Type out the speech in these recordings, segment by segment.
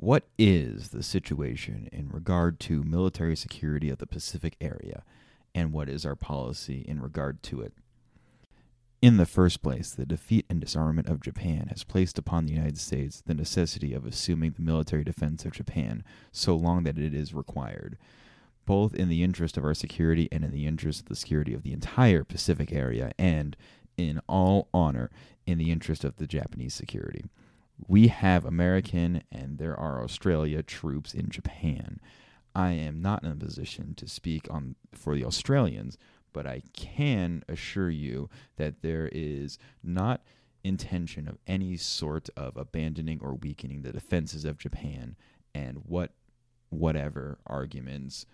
what is the situation in regard to military security of the Pacific area, and what is our policy in regard to it? In the first place, the defeat and disarmament of Japan has placed upon the United States the necessity of assuming the military defense of Japan so long that it is required, both in the interest of our security and in the interest of the security of the entire Pacific area, and, in all honor, in the interest of the Japanese security. We have American and there are Australia troops in Japan. I am not in a position to speak on for the Australians, but I can assure you that there is not intention of any sort of abandoning or weakening the defenses of Japan and what whatever arguments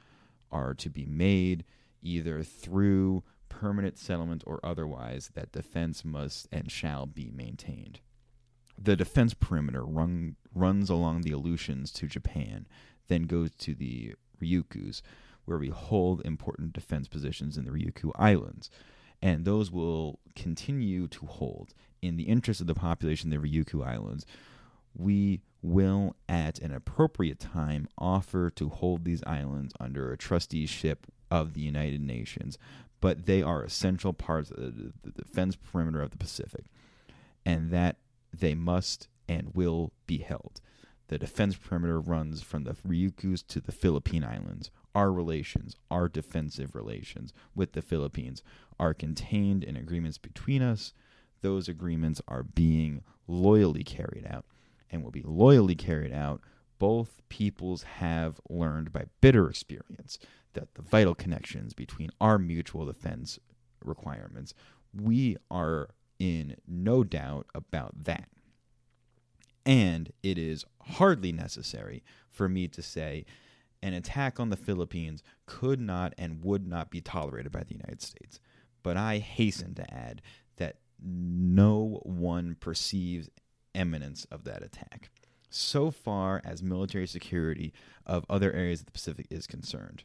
are to be made either through permanent settlement or otherwise that defense must and shall be maintained. The defense perimeter run, runs along the Aleutians to Japan, then goes to the Ryukyus, where we hold important defense positions in the Ryukyu Islands. And those will continue to hold. In the interest of the population of the Ryukyu Islands, we will, at an appropriate time, offer to hold these islands under a trusteeship of the United Nations, but they are essential parts of the defense perimeter of the Pacific, and that they must and will be held. The defense perimeter runs from the Ryukyus to the Philippine Islands. Our relations, our defensive relations with the Philippines, are contained in agreements between us. Those agreements are being loyally carried out and will be loyally carried out. Both peoples have learned by bitter experience that the vital connections between our mutual defense requirements, we are in no doubt about that. And it is hardly necessary for me to say an attack on the Philippines could not and would not be tolerated by the United States. But I hasten to add that no one perceives imminence of that attack, so far as military security of other areas of the Pacific is concerned.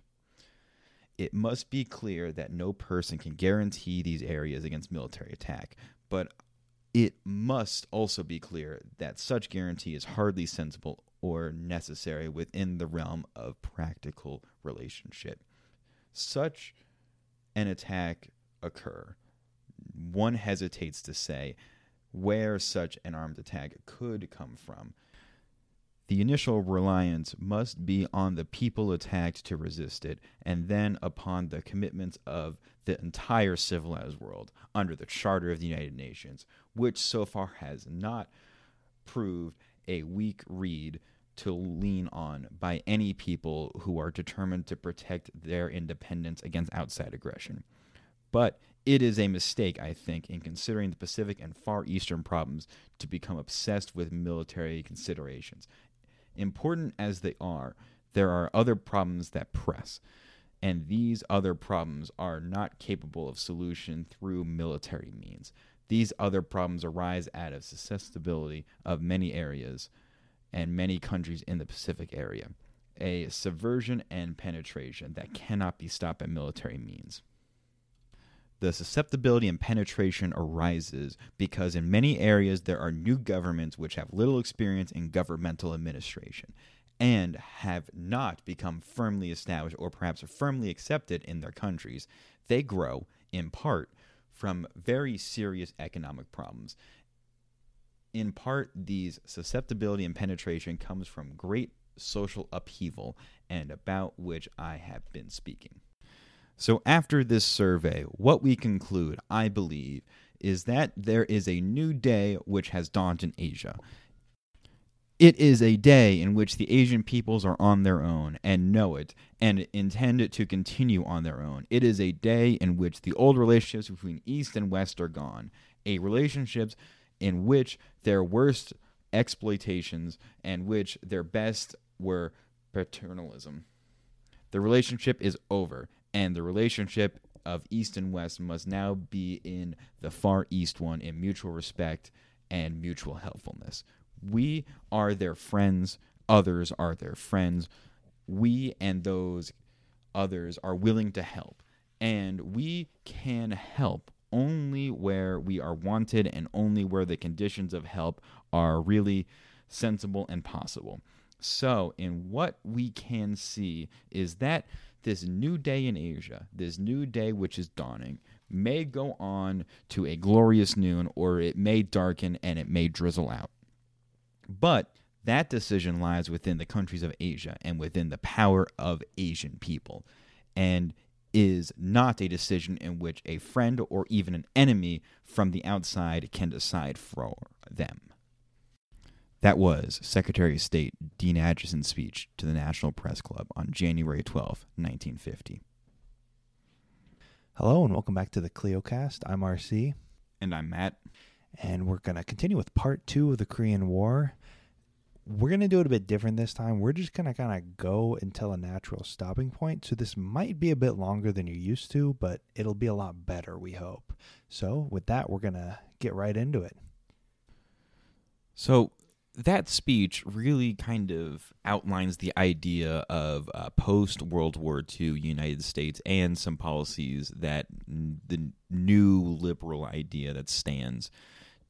It must be clear that no person can guarantee these areas against military attack, but it must also be clear that such guarantee is hardly sensible or necessary within the realm of practical relationship. Such an attack occur, one hesitates to say where such an armed attack could come from. The initial reliance must be on the people attacked to resist it, and then upon the commitments of the entire civilized world under the Charter of the United Nations, which so far has not proved a weak reed to lean on by any people who are determined to protect their independence against outside aggression. But it is a mistake, I think, in considering the Pacific and Far Eastern problems to become obsessed with military considerations. Important as they are, there are other problems that press, and these other problems are not capable of solution through military means. These other problems arise out of susceptibility of many areas and many countries in the Pacific area, a subversion and penetration that cannot be stopped by military means. The susceptibility and penetration arises because in many areas there are new governments which have little experience in governmental administration and have not become firmly established or perhaps firmly accepted in their countries. They grow, in part, from very serious economic problems. In part, these susceptibility and penetration comes from great social upheaval and about which I have been speaking. So, after this survey, what we conclude, I believe, is that there is a new day which has dawned in Asia. It is a day in which the Asian peoples are on their own and know it and intend to continue on their own. It is a day in which the old relationships between East and West are gone, a relationships in which their worst exploitations and which their best were paternalism. The relationship is over, and the relationship of East and West must now be in the Far East one in mutual respect and mutual helpfulness. We are their friends, others are their friends. We and those others are willing to help, and we can help only where we are wanted and only where the conditions of help are really sensible and possible. So, in what we can see is that this new day in Asia, this new day which is dawning, may go on to a glorious noon, or it may darken and it may drizzle out. But that decision lies within the countries of Asia and within the power of Asian people, and is not a decision in which a friend or even an enemy from the outside can decide for them. That was Secretary of State Dean Acheson's speech to the National Press Club on January 12, 1950. Hello and welcome back to the KleioCast. I'm RC. And I'm Matt. And we're going to continue with part two of the Korean War. We're going to do it a bit different this time. We're just going to kind of go until a natural stopping point. So this might be a bit longer than you're used to, but it'll be a lot better, we hope. So with that, we're going to get right into it. So that speech really kind of outlines the idea of uh, post World War II United States and some policies that n- the new liberal idea that stands.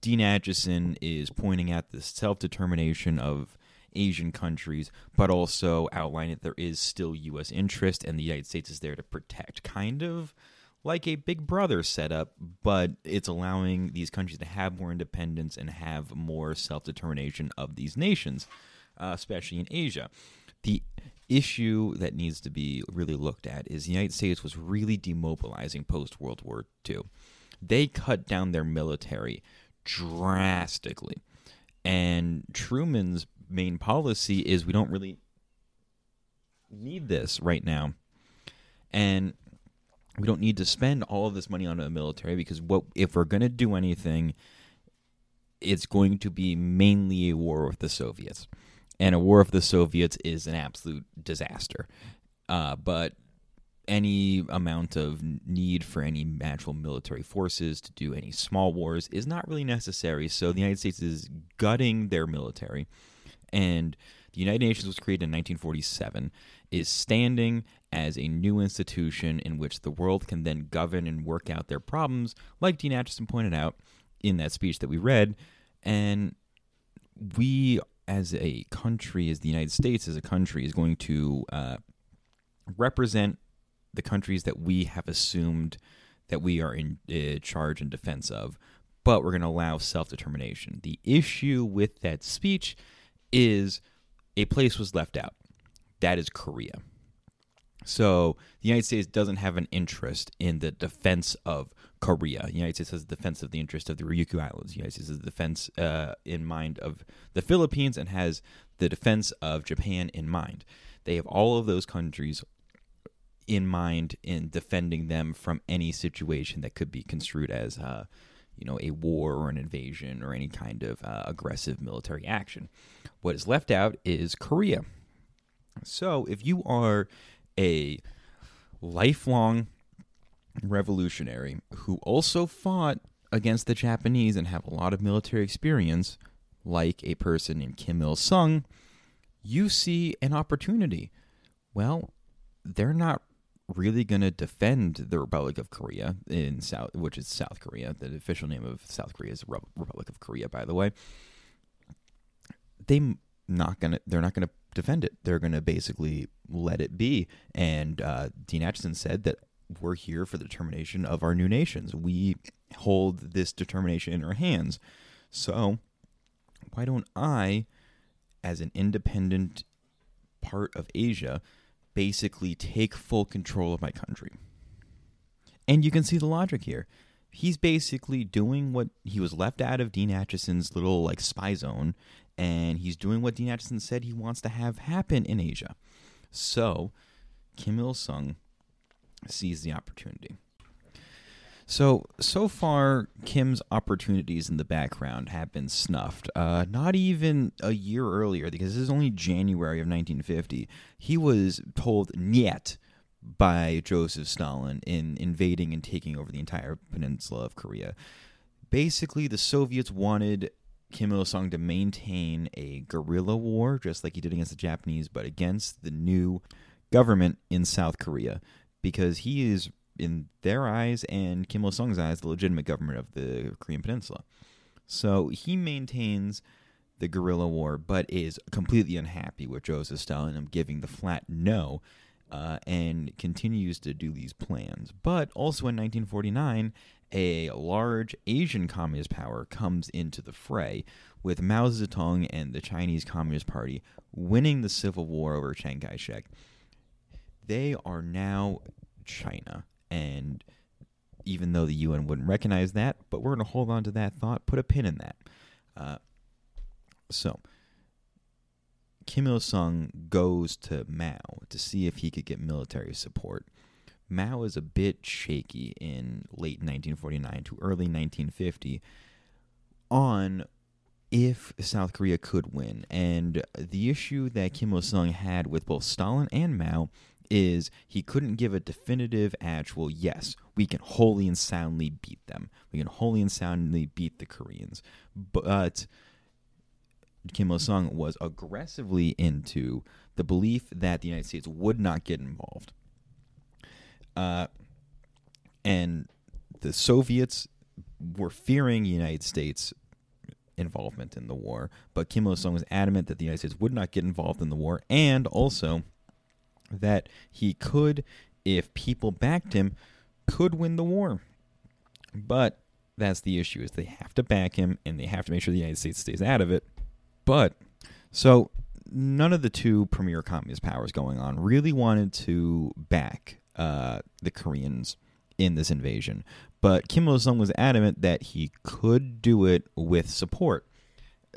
Dean Acheson is pointing at the self determination of Asian countries, but also outlining that there is still U.S. interest and the United States is there to protect, kind of like a big brother setup, but it's allowing these countries to have more independence and have more self determination of these nations, uh, especially in Asia. The issue that needs to be really looked at is the United States was really demobilizing post World War II. They cut down their military drastically. And Truman's main policy is we don't really need this right now. And we don't need to spend all of this money on the military because what if we're going to do anything it's going to be mainly a war with the soviets. And a war with the soviets is an absolute disaster. Uh, but any amount of need for any actual military forces to do any small wars is not really necessary. So the united states is gutting their military. And the United Nations was created in 1947, is standing as a new institution in which the world can then govern and work out their problems, like Dean Acheson pointed out in that speech that we read. And we, as a country, as the United States as a country, is going to uh, represent the countries that we have assumed that we are in uh, charge and defense of, but we're going to allow self determination. The issue with that speech is a place was left out. That is Korea. So the United States doesn't have an interest in the defense of Korea. The United States has the defense of the interest of the Ryukyu Islands. The United States has the defense uh, in mind of the Philippines and has the defense of Japan in mind. They have all of those countries in mind in defending them from any situation that could be construed as, uh, you know, a war or an invasion or any kind of uh, aggressive military action. What is left out is Korea. So if you are a lifelong revolutionary who also fought against the Japanese and have a lot of military experience, like a person named Kim Il sung, you see an opportunity. Well, they're not really going to defend the Republic of Korea in South, which is South Korea. The official name of South Korea is Republic of Korea, by the way. They not gonna, they're not going to defend it. They're going to basically let it be. And uh, Dean Acheson said that we're here for the determination of our new nations. We hold this determination in our hands. So why don't I, as an independent part of Asia, basically take full control of my country? And you can see the logic here. He's basically doing what he was left out of Dean Acheson's little like spy zone and he's doing what Dean Acheson said he wants to have happen in Asia. So, Kim Il sung sees the opportunity. So, so far, Kim's opportunities in the background have been snuffed. Uh, not even a year earlier, because this is only January of 1950, he was told niet by Joseph Stalin in invading and taking over the entire peninsula of Korea. Basically, the Soviets wanted Kim Il sung to maintain a guerrilla war, just like he did against the Japanese, but against the new government in South Korea, because he is, in their eyes and Kim Il sung's eyes, the legitimate government of the Korean Peninsula. So he maintains the guerrilla war, but is completely unhappy with Joseph Stalin and giving the flat no, uh, and continues to do these plans. But also in 1949, a large Asian communist power comes into the fray, with Mao Zedong and the Chinese Communist Party winning the civil war over Chiang Kai shek. They are now China. And even though the UN wouldn't recognize that, but we're going to hold on to that thought, put a pin in that. Uh, so, Kim Il sung goes to Mao to see if he could get military support. Mao is a bit shaky in late 1949 to early 1950 on if South Korea could win. And the issue that Kim Il sung had with both Stalin and Mao is he couldn't give a definitive actual yes. We can wholly and soundly beat them. We can wholly and soundly beat the koreans. But kim il-sung was aggressively into the belief that the united states would not get involved. Uh, and the soviets were fearing united states involvement in the war but kim il-sung was adamant that the united states would not get involved in the war. And also that he could, if people backed him, could win the war. But that's the issue is they have to back him and they have to make sure the United States stays out of it. But so none of the two premier communist powers going on really wanted to back uh, the Koreans in this invasion. But Kim Il sung was adamant that he could do it with support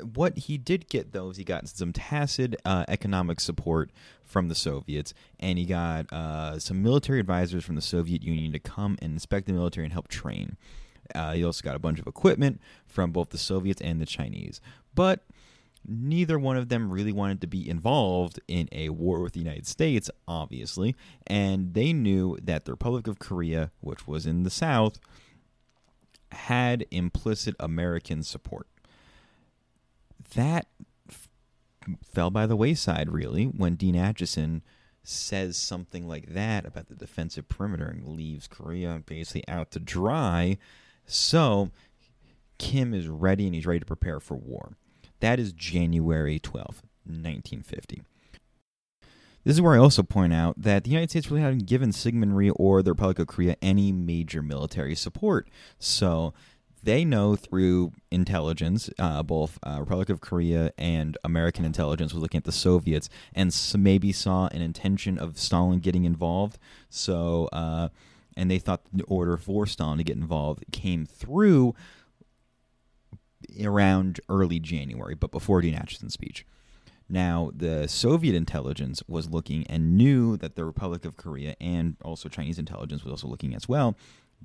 what he did get though is he got some tacit uh, economic support from the Soviets, and he got uh, some military advisors from the Soviet Union to come and inspect the military and help train. Uh, he also got a bunch of equipment from both the Soviets and the Chinese, but neither one of them really wanted to be involved in a war with the United States, obviously, and they knew that the Republic of Korea, which was in the south, had implicit American support that f- fell by the wayside, really, when Dean Acheson says something like that about the defensive perimeter and leaves Korea basically out to dry. So Kim is ready and he's ready to prepare for war. That is January 12th, 1950. This is where I also point out that the United States really hadn't given Syngman Rhee or the Republic of Korea any major military support. So they know through intelligence, uh, both uh, Republic of Korea and American intelligence was looking at the Soviets and maybe saw an intention of Stalin getting involved. So, uh, and they thought the order for Stalin to get involved came through around early January, but before Dean Acheson's speech. Now, the Soviet intelligence was looking and knew that the Republic of Korea and also Chinese intelligence was also looking as well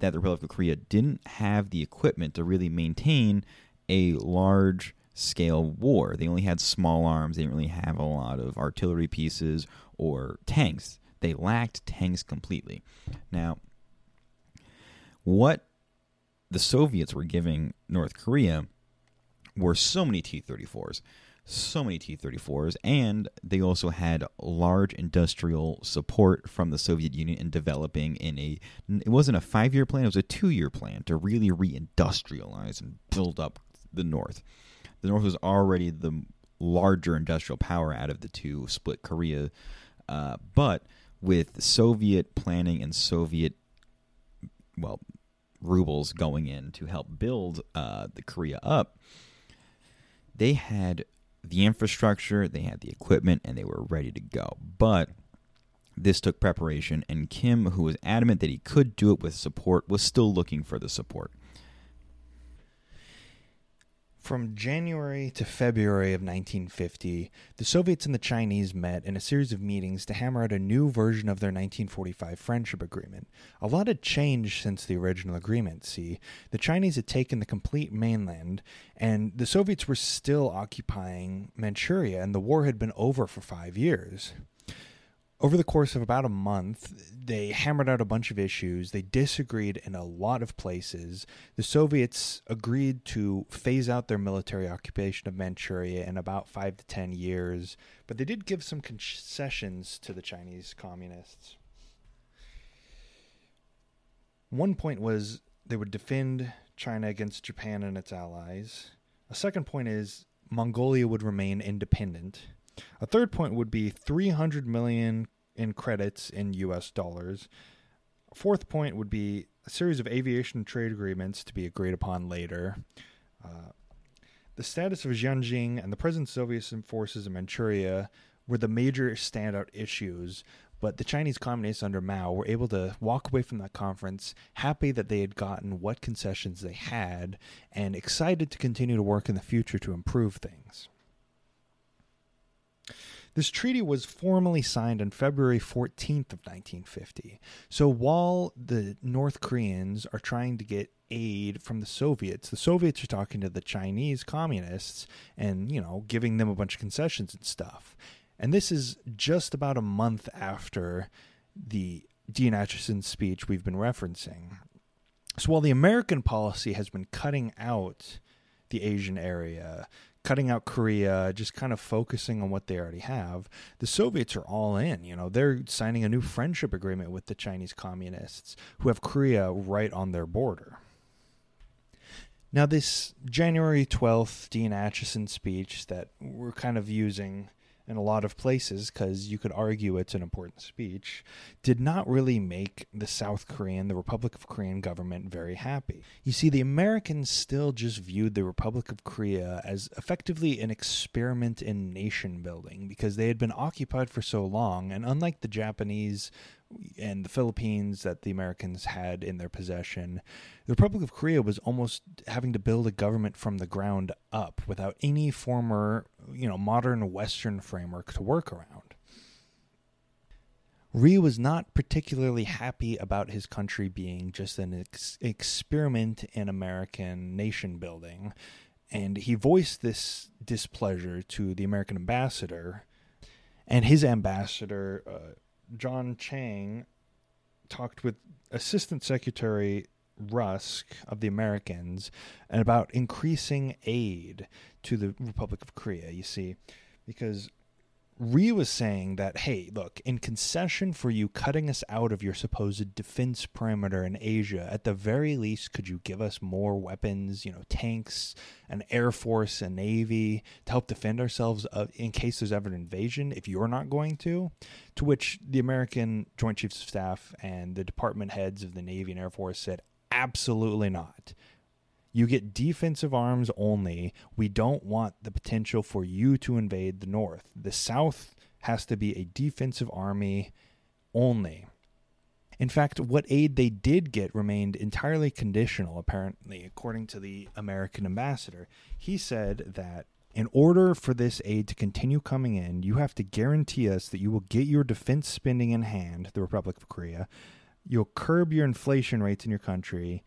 that the Republic of Korea didn't have the equipment to really maintain a large scale war. They only had small arms, they didn't really have a lot of artillery pieces or tanks. They lacked tanks completely. Now, what the Soviets were giving North Korea were so many T 34s so many T 34s, and they also had large industrial support from the Soviet Union in developing in a, it wasn't a five year plan, it was a two year plan to really reindustrialize and build up the North. The North was already the larger industrial power out of the two split Korea, uh, but with Soviet planning and Soviet, well, rubles going in to help build uh, the Korea up, they had the infrastructure, they had the equipment, and they were ready to go. But this took preparation, and Kim, who was adamant that he could do it with support, was still looking for the support. From January to February of 1950, the Soviets and the Chinese met in a series of meetings to hammer out a new version of their 1945 friendship agreement. A lot had changed since the original agreement. See, the Chinese had taken the complete mainland, and the Soviets were still occupying Manchuria, and the war had been over for five years. Over the course of about a month, they hammered out a bunch of issues. They disagreed in a lot of places. The Soviets agreed to phase out their military occupation of Manchuria in about five to ten years, but they did give some concessions to the Chinese communists. One point was they would defend China against Japan and its allies. A second point is Mongolia would remain independent. A third point would be 300 million in credits in US dollars. A fourth point would be a series of aviation trade agreements to be agreed upon later. Uh, the status of Xinjiang and the present Soviet forces in Manchuria were the major standout issues, but the Chinese communists under Mao were able to walk away from that conference happy that they had gotten what concessions they had and excited to continue to work in the future to improve things. This treaty was formally signed on February 14th of 1950. So while the North Koreans are trying to get aid from the Soviets, the Soviets are talking to the Chinese communists and, you know, giving them a bunch of concessions and stuff. And this is just about a month after the Dean Acheson speech we've been referencing. So while the American policy has been cutting out the Asian area, cutting out Korea, just kind of focusing on what they already have, the Soviets are all in. You know, they're signing a new friendship agreement with the Chinese communists who have Korea right on their border. Now, this January 12th Dean Acheson speech that we're kind of using in a lot of places because you could argue it's an important speech, did not really make the South Korean, the Republic of Korean government very happy. You see, the Americans still just viewed the Republic of Korea as effectively an experiment in nation building because they had been occupied for so long, and unlike the Japanese and the Philippines that the Americans had in their possession, the Republic of Korea was almost having to build a government from the ground up without any former, you know, modern Western framework to work around. Rhee was not particularly happy about his country being just an ex- experiment in American nation building, and he voiced this displeasure to the American ambassador. And his ambassador, uh, John Chang talked with Assistant Secretary Rusk of the Americans and about increasing aid to the Republic of Korea, you see, because Rhee was saying that, hey, look, in concession for you cutting us out of your supposed defense perimeter in Asia, at the very least, could you give us more weapons, you know, tanks, an air force, a navy to help defend ourselves uh, in case there's ever an invasion if you're not going to? To which the American Joint Chiefs of Staff and the department heads of the Navy and Air Force said, absolutely not. You get defensive arms only. We don't want the potential for you to invade the North. The South has to be a defensive army only. In fact, what aid they did get remained entirely conditional, apparently, according to the American ambassador. He said that in order for this aid to continue coming in, you have to guarantee us that you will get your defense spending in hand, the Republic of Korea. You'll curb your inflation rates in your country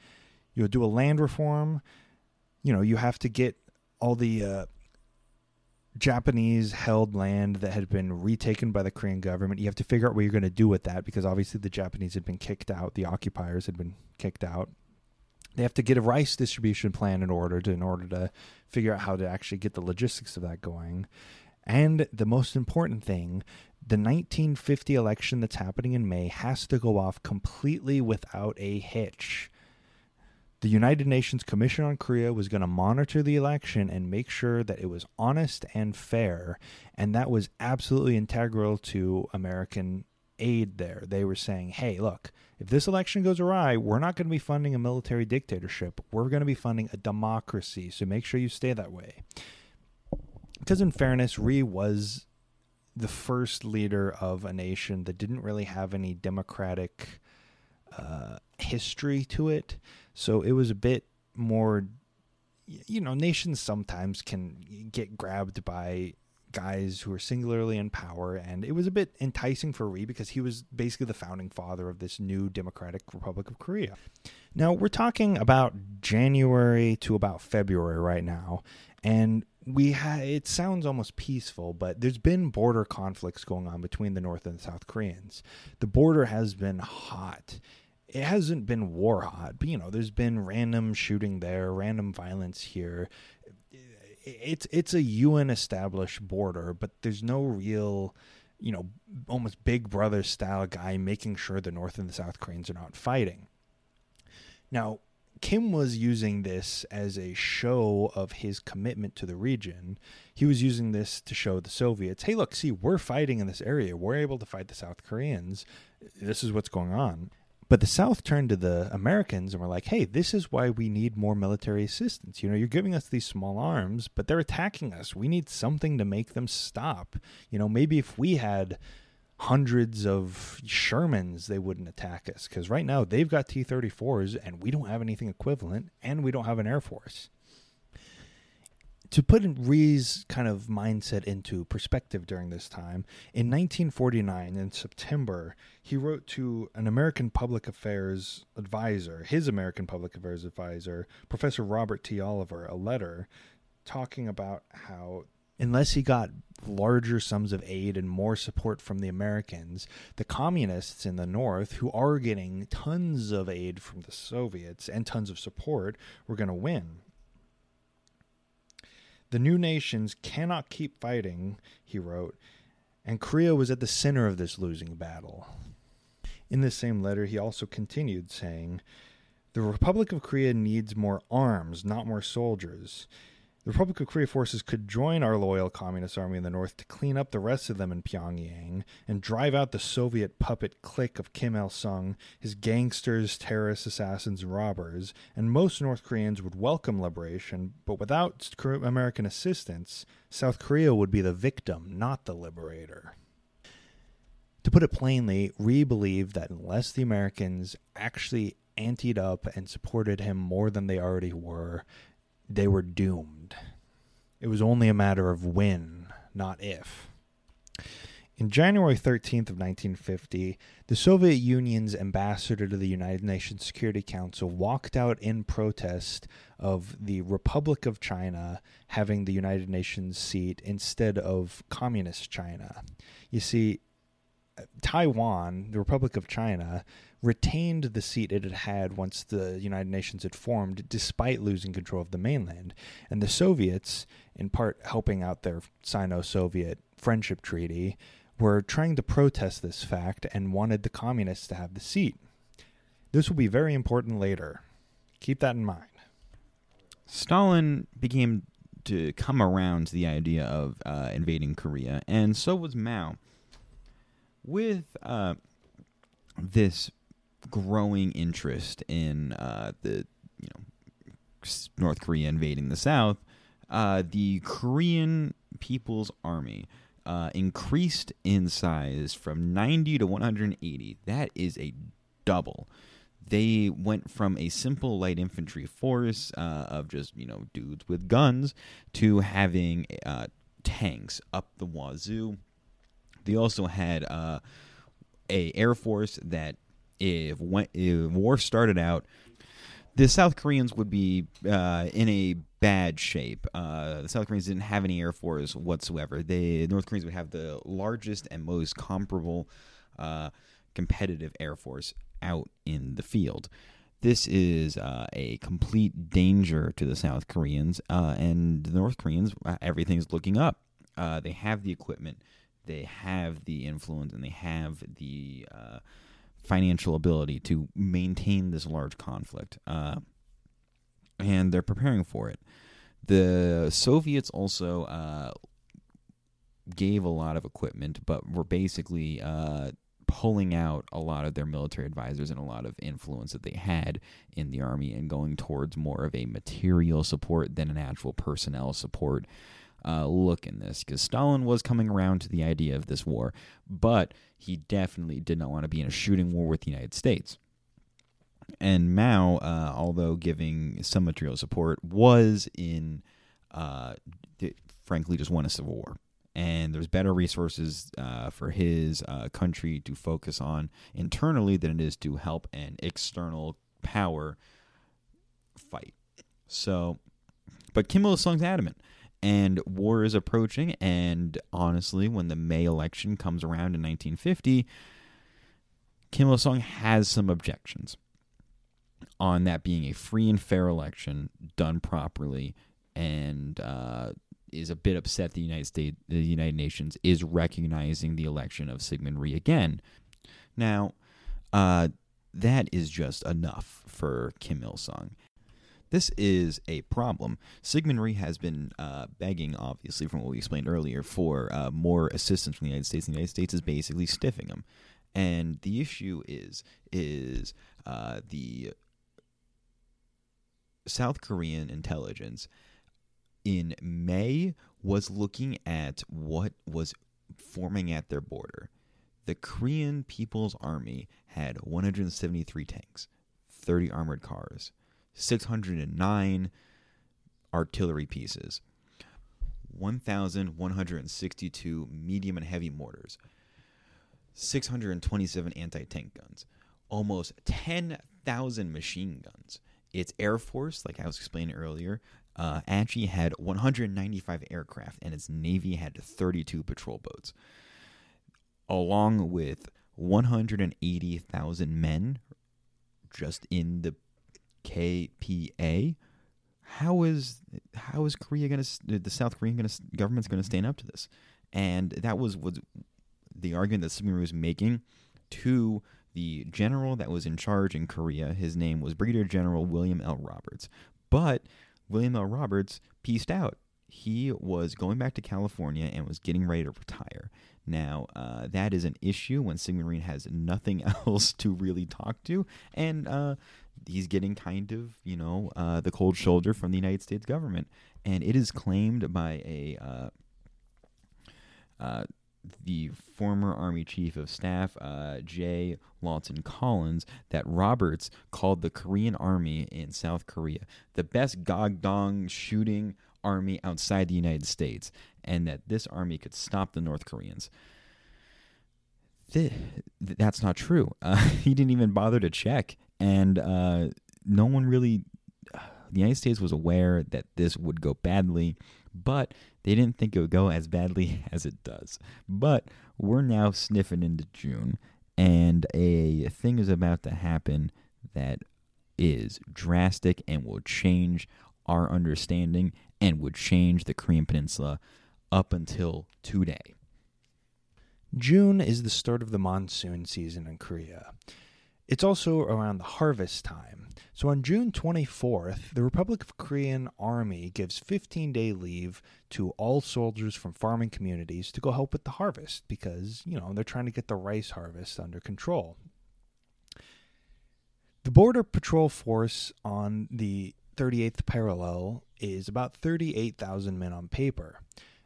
You'll do a land reform. You know, you have to get all the uh, Japanese held land that had been retaken by the Korean government. You have to figure out what you're going to do with that because obviously the Japanese had been kicked out, the occupiers had been kicked out. They have to get a rice distribution plan in order to in order to figure out how to actually get the logistics of that going. And the most important thing, the 1950 election that's happening in May has to go off completely without a hitch. The United Nations Commission on Korea was going to monitor the election and make sure that it was honest and fair. And that was absolutely integral to American aid there. They were saying, hey, look, if this election goes awry, we're not going to be funding a military dictatorship. We're going to be funding a democracy. So make sure you stay that way. Because, in fairness, Rhee was the first leader of a nation that didn't really have any democratic uh, history to it. So it was a bit more, you know, nations sometimes can get grabbed by guys who are singularly in power, and it was a bit enticing for Rhee because he was basically the founding father of this new Democratic Republic of Korea. Now, we're talking about January to about February right now, and we ha- it sounds almost peaceful, but there's been border conflicts going on between the North and the South Koreans. The border has been hot it hasn't been war hot, but you know, there's been random shooting there, random violence here. It's it's a UN established border, but there's no real, you know, almost Big Brother style guy making sure the North and the South Koreans are not fighting. Now, Kim was using this as a show of his commitment to the region. He was using this to show the Soviets, hey, look, see, we're fighting in this area. We're able to fight the South Koreans. This is what's going on. But the South turned to the Americans and were like, hey, this is why we need more military assistance. You know, you're giving us these small arms, but they're attacking us. We need something to make them stop. You know, maybe if we had hundreds of Shermans, they wouldn't attack us. Because right now they've got T 34s and we don't have anything equivalent, and we don't have an Air Force to put Rhee's kind of mindset into perspective during this time, in 1949, in September, he wrote to an American public affairs advisor, his American public affairs advisor, Professor Robert T. Oliver, a letter talking about how unless he got larger sums of aid and more support from the Americans, the communists in the North, who are getting tons of aid from the Soviets and tons of support, were going to win. The new nations cannot keep fighting, he wrote, and Korea was at the center of this losing battle. In this same letter, he also continued, saying, The Republic of Korea needs more arms, not more soldiers. The Republic of Korea forces could join our loyal Communist Army in the north to clean up the rest of them in Pyongyang and drive out the Soviet puppet clique of Kim Il sung, his gangsters, terrorists, assassins, and robbers, and most North Koreans would welcome liberation, but without American assistance, South Korea would be the victim, not the liberator. To put it plainly, Rhee believed that unless the Americans actually anteed up and supported him more than they already were, they were doomed. It was only a matter of when, not if. In January 13th of 1950, the Soviet Union's ambassador to the United Nations Security Council walked out in protest of the Republic of China having the United Nations seat instead of communist China. You see, uh, Taiwan, the Republic of China, retained the seat it had had once the United Nations had formed, despite losing control of the mainland. And the Soviets, in part helping out their Sino Soviet friendship treaty, were trying to protest this fact and wanted the communists to have the seat. This will be very important later. Keep that in mind. Stalin began to come around to the idea of uh, invading Korea, and so was Mao with uh, this growing interest in uh, the you know North Korea invading the South, uh, the Korean People's Army uh, increased in size from 90 to 180. That is a double. They went from a simple light infantry force uh, of just you know dudes with guns to having uh, tanks up the wazoo they also had uh, a air force that if, when, if war started out, the South Koreans would be uh, in a bad shape. Uh, the South Koreans didn't have any air force whatsoever. The North Koreans would have the largest and most comparable uh, competitive air force out in the field. This is uh, a complete danger to the South Koreans, uh, and the North Koreans. Uh, everything's looking up. they have the equipment they have the influence and they have the financial ability to maintain this large conflict, uh, and they're preparing for it. The Soviets also uh, gave a lot of equipment, but were basically uh, pulling out a lot of their military advisors and a lot of influence that they had in the army and going towards more of a material support than an actual personnel support uh, look in this because Stalin was coming around to the idea of this war, but he definitely did not want to be in a shooting war with the United States. And Mao, uh, although giving some material support, was in, uh, frankly, just won a civil war. And there's better resources uh, for his uh, country to focus on internally than it is to help an external power fight. So, but Kim Il sung's adamant and war is approaching. And honestly, when the May election comes around in 1950, Kim Il sung has some objections on that being a free and fair election done properly, and uh, is a bit upset the United States, the United Nations is recognizing the election of Syngman Rhee again. Now, uh, that is just enough for Kim Il Sung. This is a problem. Syngman Rhee has been uh, begging, obviously, from what we explained earlier, for uh, more assistance from the United States. The United States is basically stiffing them, and the issue is is uh, the South Korean intelligence in May was looking at what was forming at their border. The Korean People's Army had 173 tanks, 30 armored cars, 609 artillery pieces, 1,162 medium and heavy mortars, 627 anti tank guns, almost 10,000 machine guns. Its Air Force, like I was explaining earlier, uh, actually had 195 aircraft, and its Navy had 32 patrol boats, along with 180,000 men just in the KPA. How is how is Korea going to the South Korean gonna, government's going to stand up to this? And that was was the argument that Rhee was making to the general that was in charge in Korea. His name was Brigadier General William L. Roberts. But William L. Roberts pieced out. He was going back to California and was getting ready to retire. Now, uh, that is an issue when Rhee has nothing else to really talk to, and uh, he's getting kind of, you know, uh, the cold shoulder from the United States government. And it is claimed by a uh, uh, the former Army Chief of Staff, uh, J. Lawton Collins, that Roberts called the Korean Army in South Korea the best Gogdong shooting army outside the United States, and that this army could stop the North Koreans. Th- that's not true. Uh, he didn't even bother to check, and uh, no one really. the United States was aware that this would go badly, but they didn't think it would go as badly as it does. But we're now sniffing into June, and a thing is about to happen that is drastic and will change our understanding and would change the Korean Peninsula up until today. June is the start of the monsoon season in Korea. It's also around the harvest time. So on June 24th, the Republic of Korean Army gives 15 day leave to all soldiers from farming communities to go help with the harvest because, you know, they're trying to get the rice harvest under control. The Border Patrol force on the 38th parallel is about 38,000 men on paper.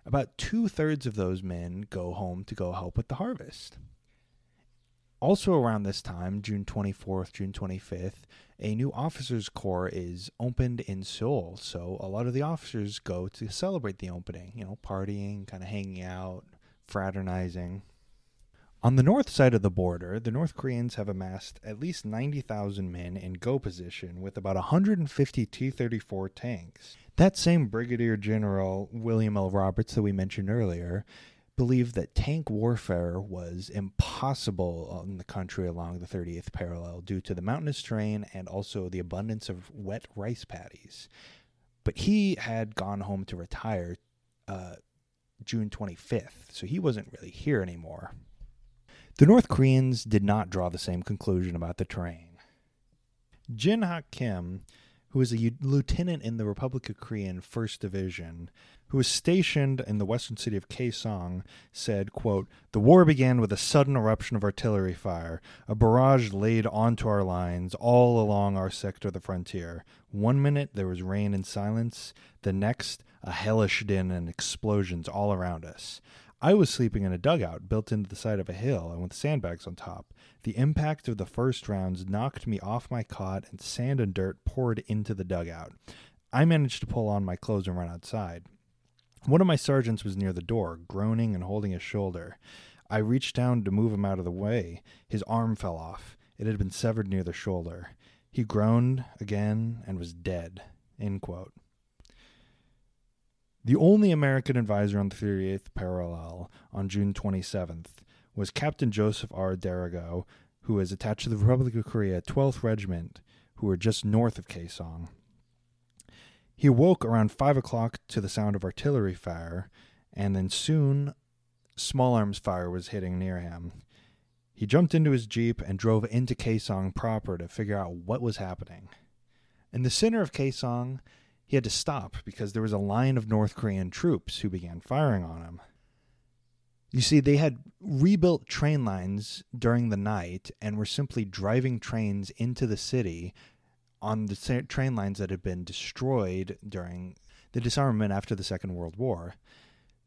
About two thirds of those men go home to go help with the harvest. Also, around this time, June 24th, June 25th, a new officers' corps is opened in Seoul. So, a lot of the officers go to celebrate the opening, you know, partying, kind of hanging out, fraternizing. On the north side of the border, the North Koreans have amassed at least 90,000 men in go position with about 150 T 34 tanks. That same Brigadier General William L. Roberts that we mentioned earlier believed that tank warfare was impossible in the country along the 30th parallel due to the mountainous terrain and also the abundance of wet rice paddies. But he had gone home to retire uh, June 25th, so he wasn't really here anymore. The North Koreans did not draw the same conclusion about the terrain. Jin Hak Kim, who was a lieutenant in the Republic of Korean 1st Division, who was stationed in the western city of Kaesong, said, quote, The war began with a sudden eruption of artillery fire, a barrage laid onto our lines all along our sector of the frontier. One minute there was rain and silence, the next, a hellish din and explosions all around us. I was sleeping in a dugout built into the side of a hill and with sandbags on top. The impact of the first rounds knocked me off my cot, and sand and dirt poured into the dugout. I managed to pull on my clothes and run outside. One of my sergeants was near the door, groaning and holding his shoulder. I reached down to move him out of the way. His arm fell off. It had been severed near the shoulder. He groaned again and was dead. The only American advisor on the 38th parallel on June 27th was Captain Joseph R. Darrigo, who was attached to the Republic of Korea 12th Regiment, who were just north of Kaesong. He awoke around 5 o'clock to the sound of artillery fire, and then soon small arms fire was hitting near him. He jumped into his Jeep and drove into Kaesong proper to figure out what was happening. In the center of Kaesong, he had to stop because there was a line of North Korean troops who began firing on him. You see, they had rebuilt train lines during the night and were simply driving trains into the city on the train lines that had been destroyed during the disarmament after the Second World War.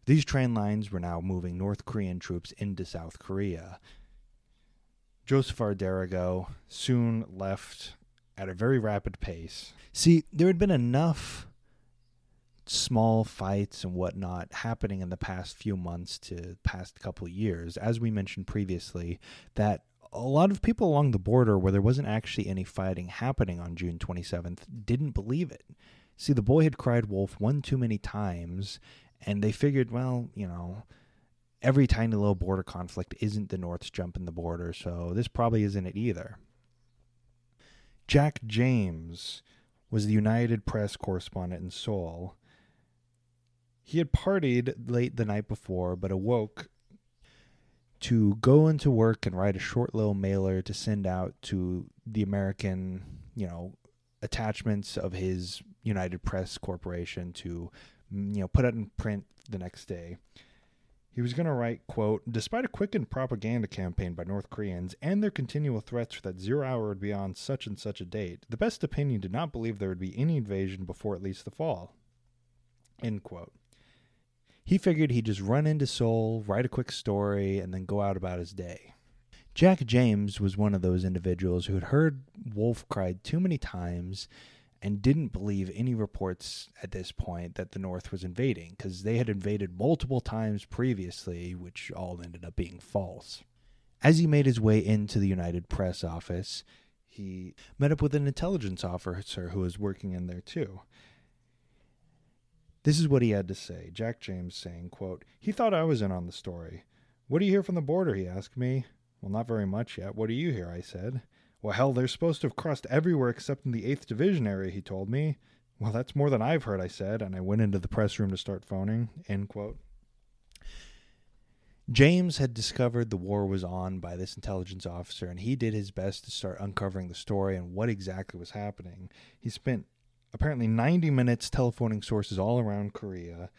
These train lines were now moving North Korean troops into South Korea. Joseph R. Soon left at a very rapid pace. See, there had been enough small fights and whatnot happening in the past few months to past couple years, as we mentioned previously, that a lot of people along the border where there wasn't actually any fighting happening on June 27th didn't believe it. See, the boy had cried wolf one too many times, and they figured, well, you know, every tiny little border conflict isn't the North's jumping the border, so this probably isn't it either. Jack James was the United Press correspondent in Seoul, he had partied late the night before, but awoke to go into work and write a short little mailer to send out to the American, you know, attachments of his United Press Corporation to, mm, you know, put it in print the next day. He was going to write, quote, Despite a quickened propaganda campaign by North Koreans and their continual threats that zero hour would be on such and such a date, the best opinion did not believe there would be any invasion before at least the fall. End quote. He figured he'd just run into Seoul, write a quick story, and then go out about his day. Jack James was one of those individuals who had heard Wolf cried too many times and didn't believe any reports at this point that the North was invading because they had invaded multiple times previously, which all ended up being false. As he made his way into the United Press office, he met up with an intelligence officer who was working in there too. This is what he had to say. Jack James saying, quote, He thought I was in on the story. What do you hear from the border? He asked me. Well, not very much yet. What do you hear? I said. Well, hell, they're supposed to have crossed everywhere except in the 8th Division area, he told me. Well, that's more than I've heard, I said, and I went into the press room to start phoning. End quote. James had discovered the war was on by this intelligence officer, and he did his best to start uncovering the story and what exactly was happening. He spent apparently 90 minutes telephoning sources all around Korea.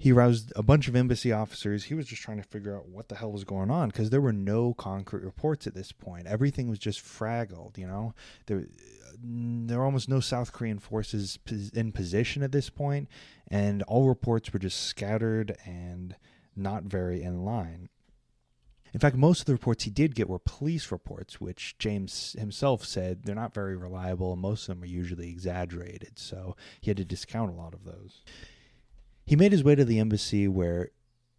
He roused a bunch of embassy officers. He was just trying to figure out what the hell was going on because there were no concrete reports at this point. Everything was just fraggled, you know. There there were almost no South Korean forces in position at this point, and all reports were just scattered and not very in line. In fact, most of the reports he did get were police reports, which James himself said they're not very reliable and most of them are usually exaggerated. So he had to discount a lot of those. He made his way to the embassy where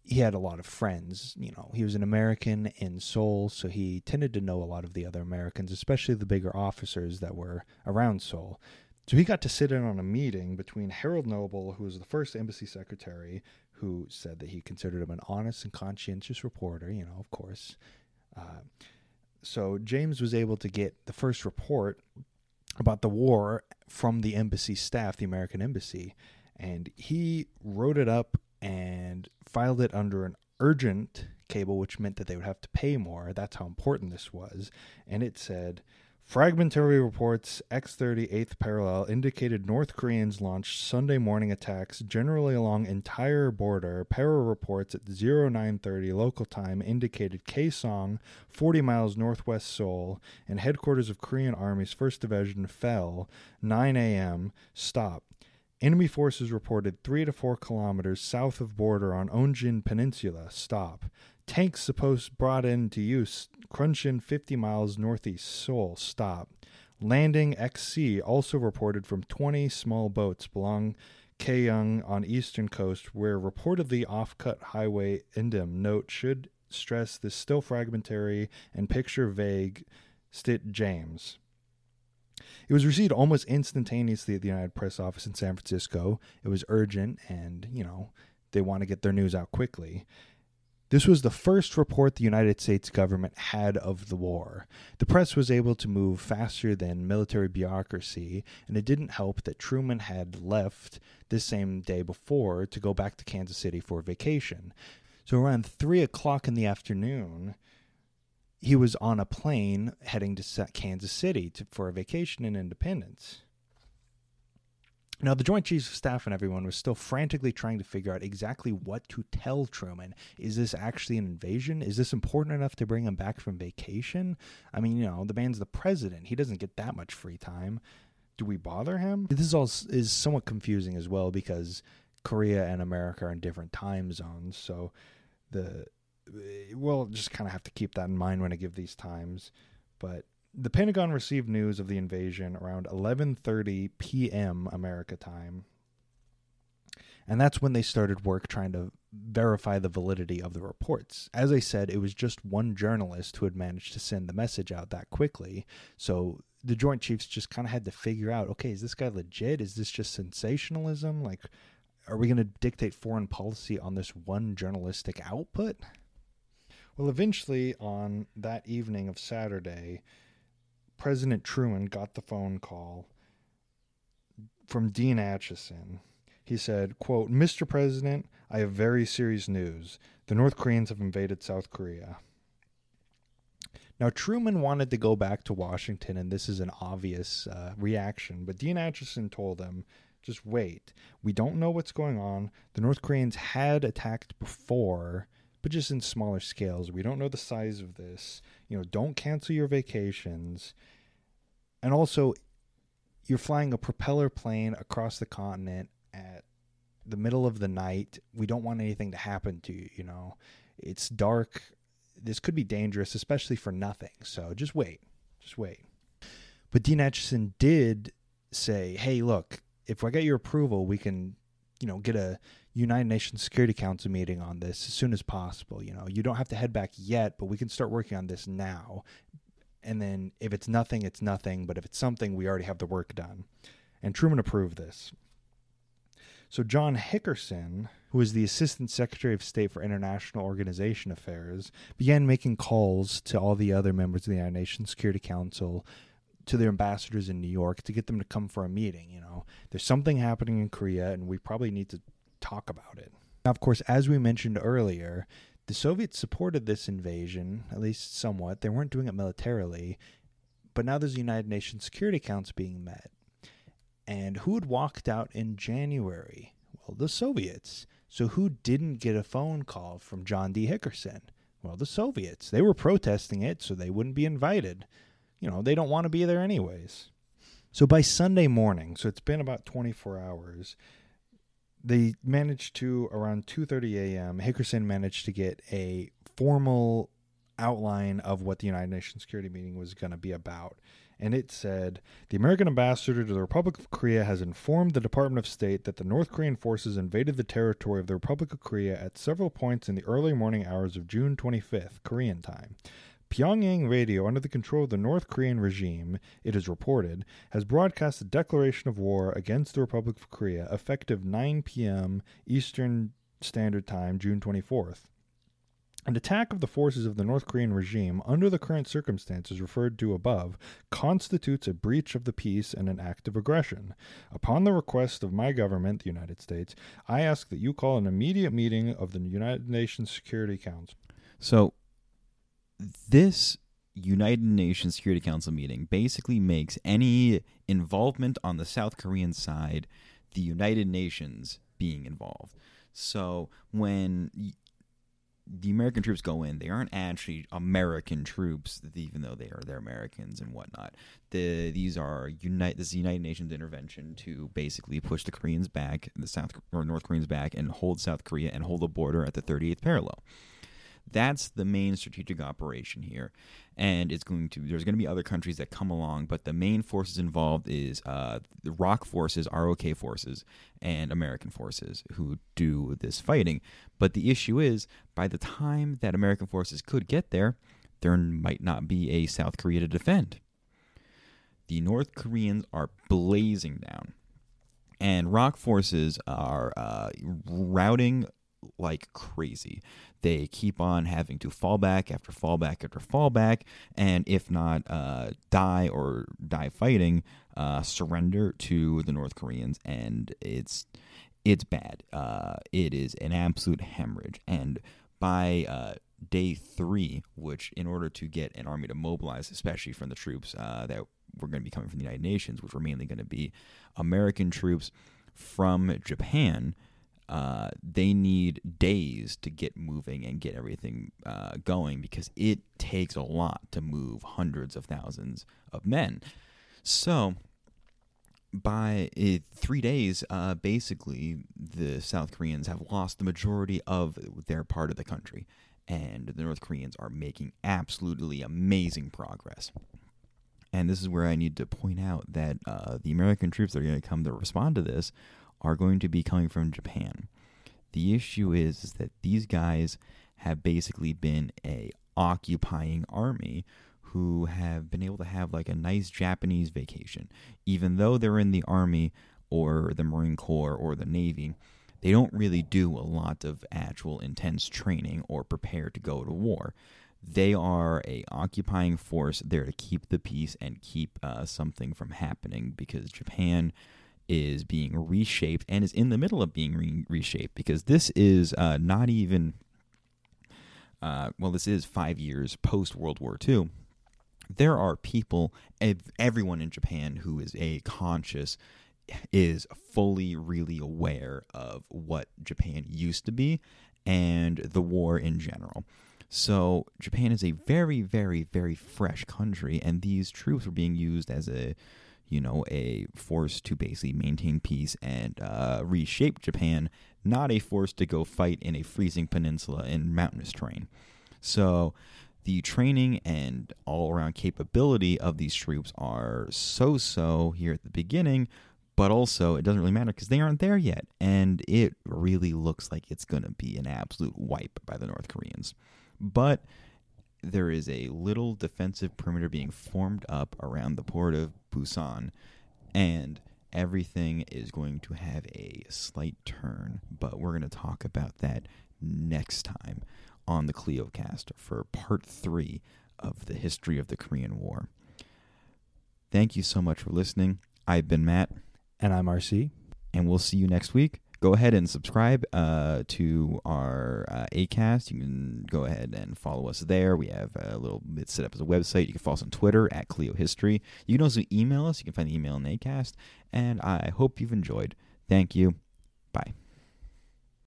he had a lot of friends. You know, he was an American in Seoul, so he tended to know a lot of the other Americans, especially the bigger officers that were around Seoul. So he got to sit in on a meeting between Harold Noble, who was the first embassy secretary, who said that he considered him an honest and conscientious reporter, you know, of course. Uh, so James was able to get the first report about the war from the embassy staff, the American embassy, and he wrote it up and filed it under an urgent cable, which meant that they would have to pay more. That's how important this was. And it said, Fragmentary reports X38th parallel indicated North Koreans launched Sunday morning attacks generally along entire border. Para reports at 0930 local time indicated Kaesong, 40 miles northwest Seoul, and headquarters of Korean Army's 1st Division fell 9 a.m. Stop. Enemy forces reported 3 to 4 kilometers south of border on Ongjin Peninsula. Stop. Tanks supposed brought into use Krunshin 50 miles northeast Seoul. Stop. Landing XC also reported from 20 small boats belong Kaeyoung on eastern coast where reportedly off-cut highway Indem note should stress this still fragmentary and picture vague Stit James. It was received almost instantaneously at the United Press Office in San Francisco. It was urgent and, you know, they want to get their news out quickly. This was the first report the United States government had of the war. The press was able to move faster than military bureaucracy, and it didn't help that Truman had left this same day before to go back to Kansas City for vacation. So around 3 o'clock in the afternoon, he was on a plane heading to Kansas City to, for a vacation in Independence. Now, the Joint Chiefs of Staff and everyone was still frantically trying to figure out exactly what to tell Truman. Is this actually an invasion? Is this important enough to bring him back from vacation? I mean, you know, the man's the president. He doesn't get that much free time. Do we bother him? This all is somewhat confusing as well because Korea and America are in different time zones. So the we'll just kind of have to keep that in mind when I give these times. But the Pentagon received news of the invasion around 11:30 p.m. America time. And that's when they started work trying to verify the validity of the reports. As I said, it was just one journalist who had managed to send the message out that quickly. So the Joint Chiefs just kind of had to figure out okay, is this guy legit? Is this just sensationalism? Like, are we going to dictate foreign policy on this one journalistic output? Well, eventually, on that evening of Saturday, President Truman got the phone call from Dean Acheson. He said, quote, Mr. President, I have very serious news. The North Koreans have invaded South Korea. Now, Truman wanted to go back to Washington, and this is an obvious uh, reaction, but Dean Acheson told him, just wait. We don't know what's going on. The North Koreans had attacked before, but just in smaller scales. We don't know the size of this. You know, don't cancel your vacations. And also, you're flying a propeller plane across the continent at the middle of the night. We don't want anything to happen to you, you know. It's dark. This could be dangerous, especially for nothing. So just wait. Just wait. But Dean Acheson did say, hey, look, if I get your approval, we can, you know, get a United Nations Security Council meeting on this as soon as possible. You know, you don't have to head back yet, but we can start working on this now. And then if it's nothing, it's nothing. But if it's something, we already have the work done. And Truman approved this. So John Hickerson, who was the Assistant Secretary of State for International Organization Affairs, began making calls to all the other members of the United Nations Security Council to their ambassadors in New York to get them to come for a meeting. You know, there's something happening in Korea, and we probably need to talk about it. Now, of course, as we mentioned earlier, the Soviets supported this invasion, at least somewhat. They weren't doing it militarily, but now there's a United Nations Security Council being met. And who had walked out in January? Well, the Soviets. So who didn't get a phone call from John D. Hickerson? Well, the Soviets. They were protesting it, so they wouldn't be invited. You know, they don't want to be there anyways. So by Sunday morning, so it's been about 24 hours, they managed to around 2:30 a.m. Hickerson managed to get a formal outline of what the United Nations security meeting was going to be about. And it said the American ambassador to the Republic of Korea has informed the Department of State that the North Korean forces invaded the territory of the Republic of Korea at several points in the early morning hours of June 25th, Korean time. Pyongyang radio, under the control of the North Korean regime, it is reported, has broadcast a declaration of war against the Republic of Korea effective 9 p.m. Eastern Standard Time, June 24th. An attack of the forces of the North Korean regime under the current circumstances referred to above constitutes a breach of the peace and an act of aggression. Upon the request of my government, the United States, I ask that you call an immediate meeting of the United Nations Security Council. So, this United Nations Security Council meeting basically makes any involvement on the South Korean side the United Nations being involved. So when the American troops go in, they aren't actually American troops, even though they are they're Americans and whatnot. The these are unite this United Nations intervention to basically push the Koreans back, the South or North Koreans back, and hold South Korea and hold the border at the 38th parallel. That's the main strategic operation here, and it's going to. There's going to be other countries that come along, but the main forces involved is uh, the ROK forces, ROK forces, and American forces who do this fighting. But the issue is, by the time that American forces could get there, there might not be a South Korea to defend. The North Koreans are blazing down and ROK forces are uh, routing like crazy. They keep on having to fall back after fall back after fall back, and if not uh, die or die fighting, uh, surrender to the North Koreans, and it's it's bad. Uh, it is an absolute hemorrhage, and by uh, day three, which in order to get an army to mobilize, especially from the troops uh, that were going to be coming from the United Nations, which were mainly going to be American troops from Japan, uh, they need days to get moving and get everything uh, going because it takes a lot to move hundreds of thousands of men. So, by uh, three days, uh, basically, the South Koreans have lost the majority of their part of the country, and the North Koreans are making absolutely amazing progress. And this is where I need to point out that uh, the American troops that are going to come to respond to this are going to be coming from Japan. The issue is, is that these guys have basically been a occupying army who have been able to have like a nice Japanese vacation. Even though they're in the army or the Marine Corps or the Navy, they don't really do a lot of actual intense training or prepare to go to war. They are a occupying force there to keep the peace and keep uh, something from happening because Japan is being reshaped and is in the middle of being re- reshaped because this is uh, not even uh, well, this is five years post World War II. There are people, everyone in Japan who is a conscious, is fully really aware of what Japan used to be and the war in general. So Japan is a very, very, very fresh country, and these troops were being used as a you know, a force to basically maintain peace and uh, reshape Japan, not a force to go fight in a freezing peninsula in mountainous terrain. So the training and all around capability of these troops are so so here at the beginning, but also it doesn't really matter because they aren't there yet. And it really looks like it's going to be an absolute wipe by the North Koreans. But there is a little defensive perimeter being formed up around the port of Busan, and everything is going to have a slight turn. But we're going to talk about that next time on the KleioCast for part three of the history of the Korean War. Thank you so much for listening. I've been Matt. And I'm RC. And we'll see you next week go ahead and subscribe uh, to our uh, ACAST. You can go ahead and follow us there. We have a little bit set up as a website. You can follow us on Twitter at Kleio History. You can also email us. You can find the email in ACAST. And I hope you've enjoyed. Thank you. Bye.